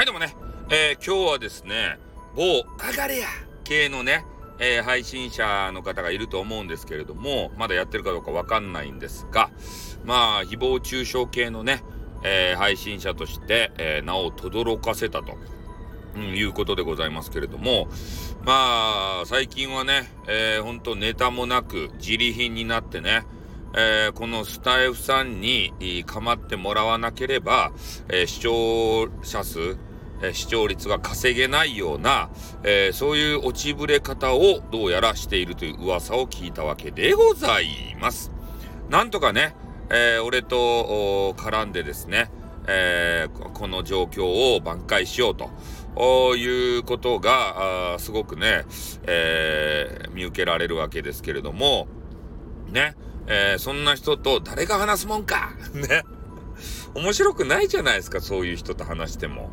はい、でもね、えー、今日はですね、某上がれや系のね、えー、配信者の方がいると思うんですけれども、まだやってるかどうかわかんないんですが、まあ、誹謗中傷系のね、えー、配信者として、えー、名を轟かせたと、うん、いうことでございますけれども、まあ、最近はね、えー、ほんとネタもなく、自利品になってね、えー、このスタイフさんに構ってもらわなければ、えー、視聴者数、え視聴率が稼げないような、えー、そういう落ちぶれ方をどうやらしているという噂を聞いたわけでございます。なんとかね、えー、俺と絡んでですね、えー、この状況を挽回しようということが、すごくね、え見受けられるわけですけれども、ね、えそんな人と誰が話すもんか ね。面白くないじゃないですか、そういう人と話しても。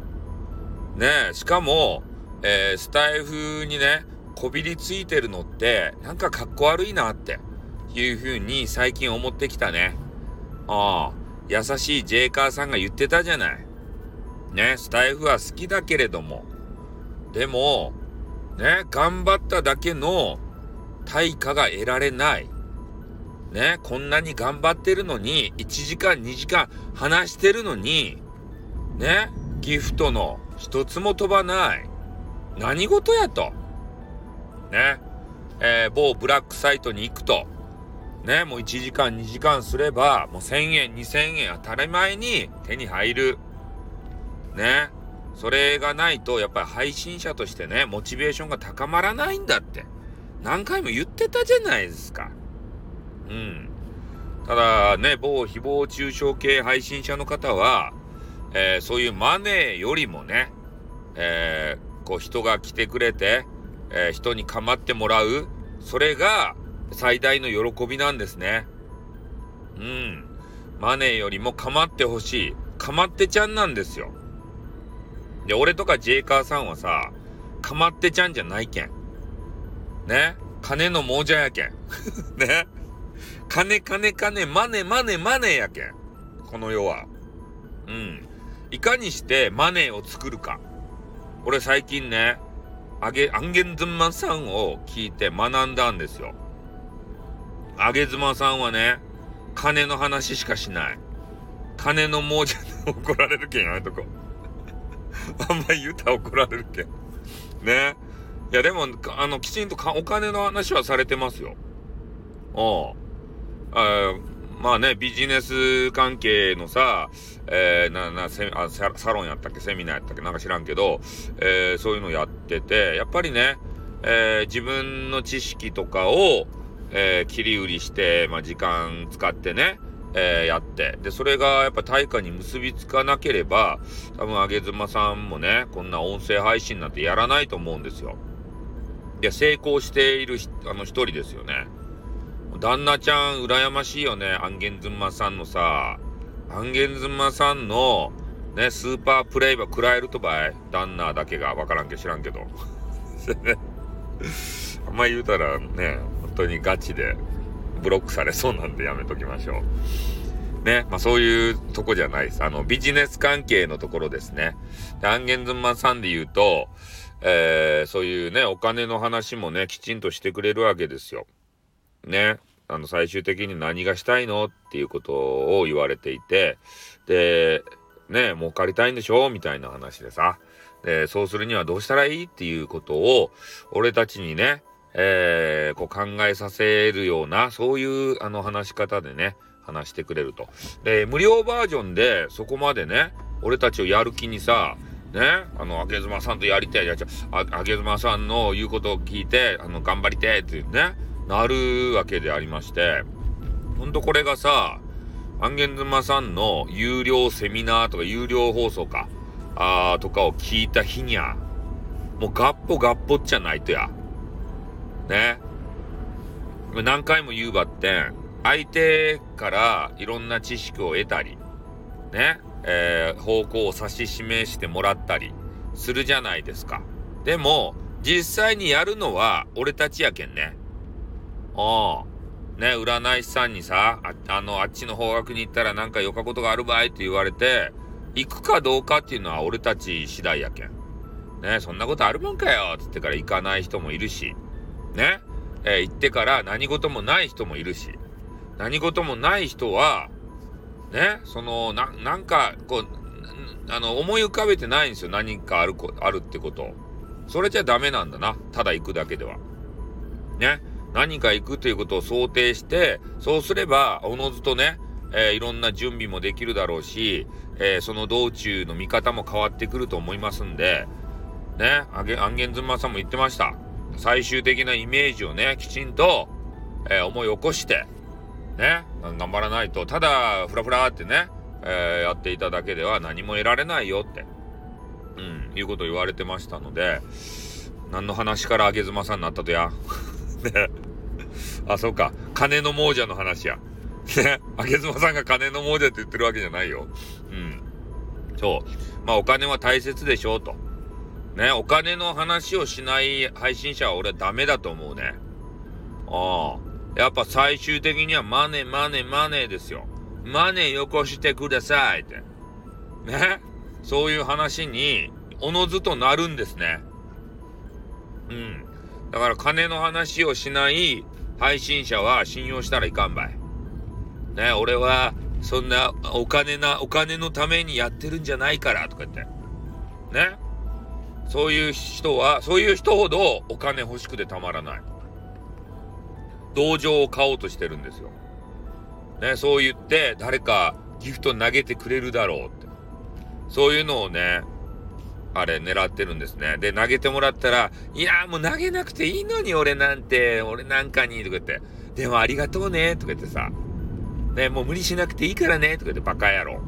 ねしかも、えー、スタイフにね、こびりついてるのって、なんかかっこ悪いなっていう風に最近思ってきたね。ああ、優しいジェイカーさんが言ってたじゃない。ね、スタイフは好きだけれども。でも、ね、頑張っただけの対価が得られない。ね、こんなに頑張ってるのに、1時間2時間話してるのに、ね、ギフトの一つも飛ばない。何事やと。ね。えー、某ブラックサイトに行くと、ね、もう1時間2時間すれば、もう1000円2000円当たり前に手に入る。ね。それがないと、やっぱり配信者としてね、モチベーションが高まらないんだって。何回も言ってたじゃないですか。うん。ただね、某誹謗中傷系配信者の方は、えー、そういうマネーよりもね、えー、こう人が来てくれて、えー、人に構ってもらう、それが最大の喜びなんですね。うん。マネーよりも構ってほしい。構ってちゃんなんですよ。で、俺とかジェイカーさんはさ、構ってちゃんじゃないけん。ね金の亡者やけん。ね金金金、マネマネマネやけん。この世は。うん。いかにしてマネーを作るか。俺最近ね、あげ、アンゲンズマさんを聞いて学んだんですよ。あげずまさんはね、金の話しかしない。金の亡者で怒られるけんやめとこ。あんま言うたら怒られるけん。ね。いやでも、あの、きちんとお金の話はされてますよ。おう。あまあね、ビジネス関係のさ、えー、な、な、セあサロンやったっけ？セミナーやったっけ？なんか知らんけど、えー、そういうのやってて、やっぱりね、えー、自分の知識とかを、え、切り売りして、まあ、時間使ってね、え、やって。で、それがやっぱ対価に結びつかなければ、多分、あげずまさんもね、こんな音声配信なんてやらないと思うんですよ。で、成功しているあの一人ですよね。旦那ちゃん、羨ましいよね。アンゲンズンマさんのさ、アンゲンズンマさんの、ね、スーパープレイは食らえるとばい？旦那だけがわからんけ知らんけど。あんま言うたらね、本当にガチでブロックされそうなんでやめときましょう。ね、まあそういうとこじゃないです。あの、ビジネス関係のところですね。で、アンゲンズンマさんで言うと、えー、そういうね、お金の話もね、きちんとしてくれるわけですよ。ね。あの、最終的に何がしたいのっていうことを言われていて、で、ね、儲かりたいんでしょみたいな話でさ。で、そうするにはどうしたらいいっていうことを、俺たちにね、えー、こう考えさせるような、そういうあの話し方でね、話してくれると。で、無料バージョンでそこまでね、俺たちをやる気にさ、ね、あの、あげずまさんとやりたい、や、あ、あげずまさんの言うことを聞いて、あの、頑張りてっていうね、なるわけでありまして、ほんとこれがさ、アンゲンズマさんの有料セミナーとか有料放送か、あとかを聞いた日にゃ、もうガッポガッポっちゃないとや。ね。何回も言うばってん、相手からいろんな知識を得たり、ね、えー、方向を指し示してもらったりするじゃないですか。でも、実際にやるのは俺たちやけんね。ああ。ね、占い師さんにさ、ああの、あっちの方角に行ったらなんかよかことがあるばいって言われて、行くかどうかっていうのは俺たち次第やけん。ね、そんなことあるもんかよっつってから行かない人もいるし、ね、えー、行ってから何事もない人もいるし、何事もない人は、ね、その、な、なんか、こう、あの、思い浮かべてないんですよ。何かあるこ、あるってこと。それじゃダメなんだな。ただ行くだけでは。ね。何か行くということを想定して、そうすれば、おのずとね、えー、いろんな準備もできるだろうし、えー、その道中の見方も変わってくると思いますんで、ね、あげ、安元妻さんも言ってました。最終的なイメージをね、きちんと、えー、思い起こして、ね、頑張らないと、ただ、ふらふらってね、え、やっていただけでは何も得られないよって、うん、いうことを言われてましたので、何の話からあげ妻さんになったとや？ね。あ、そうか。金の亡者の話や。ね。あげ妻さんが金の亡者って言ってるわけじゃないよ。うん。そう。まあお金は大切でしょうと。ね。お金の話をしない配信者は俺はダメだと思うね。ああ。やっぱ最終的にはマネマネマネですよ。マネよこしてくださいって。ね。そういう話に、おのずとなるんですね。うん。だから金の話をしない配信者は信用したらいかんばい。ね、俺は、そんなお金な、お金のためにやってるんじゃないからとか言って。ね。そういう人は、そういう人ほどお金欲しくてたまらない。同情を買おうとしてるんですよ。ね、そう言って誰かギフト投げてくれるだろうって。そういうのをね、あれ狙ってるんですね。で、投げてもらったら、いやもう投げなくていいのに俺なんて、俺なんかに、とか言って、でもありがとうね、とか言ってさ、ね、もう無理しなくていいからね、とか言ってバカ野郎。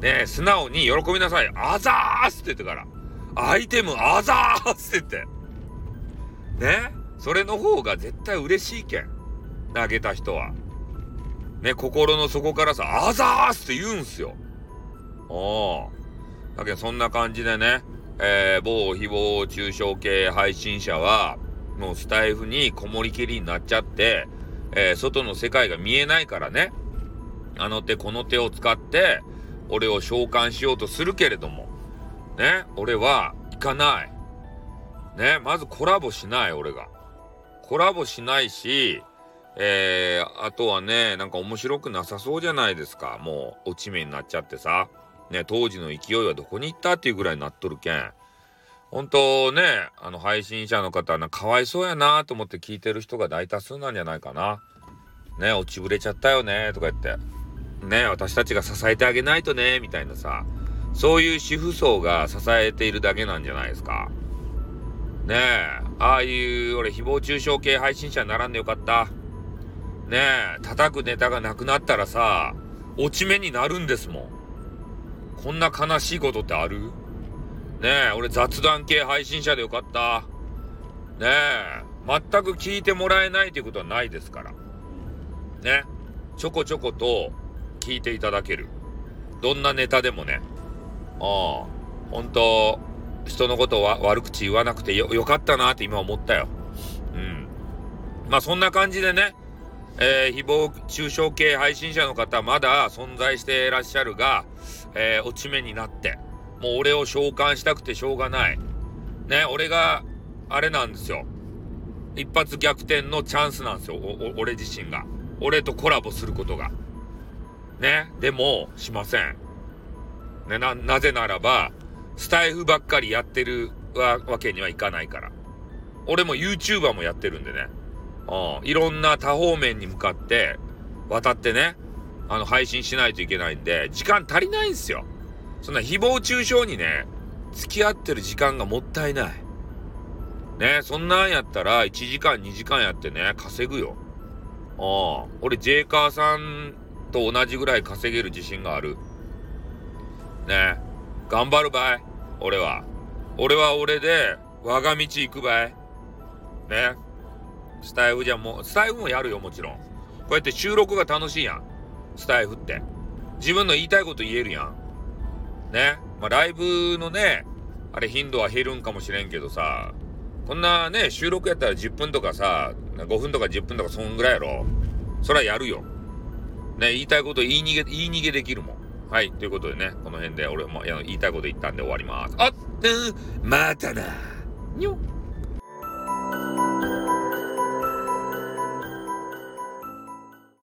ね、素直に喜びなさい。あざーすって言ってから。アイテムあざーすって言って。ねそれの方が絶対嬉しいけん。投げた人は。ね、心の底からさ、あざーすって言うんすよ。ああ。だけどそんな感じでね、えー、某誹謗中傷系配信者は、もうスタイフにこもりきりになっちゃって、えー、外の世界が見えないからね、あの手この手を使って、俺を召喚しようとするけれども、ね、俺は行かない。ね、まずコラボしない、俺が。コラボしないし、えー、あとはね、なんか面白くなさそうじゃないですか。もう、落ち目になっちゃってさ。ね、当時の勢いはどこに行ったっていうぐらいになっとるけん。本当ね、あの配信者の方はかわいそうやなと思って聞いてる人が大多数なんじゃないかな。ね、落ちぶれちゃったよねとか言って。ね、私たちが支えてあげないとね、みたいなさ。そういう主婦層が支えているだけなんじゃないですか。ねえ、ああいう俺誹謗中傷系配信者にならんでよかった。ねえ、叩くネタがなくなったらさ、落ち目になるんですもん。こんな悲しいことってある？ねえ、俺雑談系配信者でよかった。ねえ、全く聞いてもらえないということはないですから。ね。ちょこちょこと聞いていただける。どんなネタでもね。ああ、本当人のことは悪口言わなくてよ、よかったなって今思ったよ。うん。まあそんな感じでね、えー、誹謗中傷系配信者の方まだ存在していらっしゃるが、えー、落ち目になって、もう俺を召喚したくてしょうがない。ね、俺が、あれなんですよ。一発逆転のチャンスなんですよ。俺自身が。俺とコラボすることが。ね、でも、しません。ね、な、なぜならば、スタイフばっかりやってるわけにはいかないから。俺も YouTuber もやってるんでね。うん、いろんな多方面に向かって渡ってね、あの配信しないといけないんで、時間足りないんすよ。そんな誹謗中傷にね、付き合ってる時間がもったいない。ね、そんなんやったら1時間2時間やってね、稼ぐよ。ああ、俺ジェイカーさんと同じぐらい稼げる自信がある。ね、頑張るばい。俺は。俺は俺で、我が道行くばい。ね。スタイフじゃもう、スタイフもやるよ、もちろん。こうやって収録が楽しいやん。スタイフって。自分の言いたいこと言えるやん。ね。まあ、ライブのね、あれ頻度は減るんかもしれんけどさ、こんなね、収録やったら10分とかさ、5分とか10分とかそんぐらいやろ。そらやるよ。ね、言いたいこと言い逃げ、言い逃げできるもん。はい、ということでね、この辺で俺も言いたいこと言ったんで終わります。あっ、うん、またな。にょ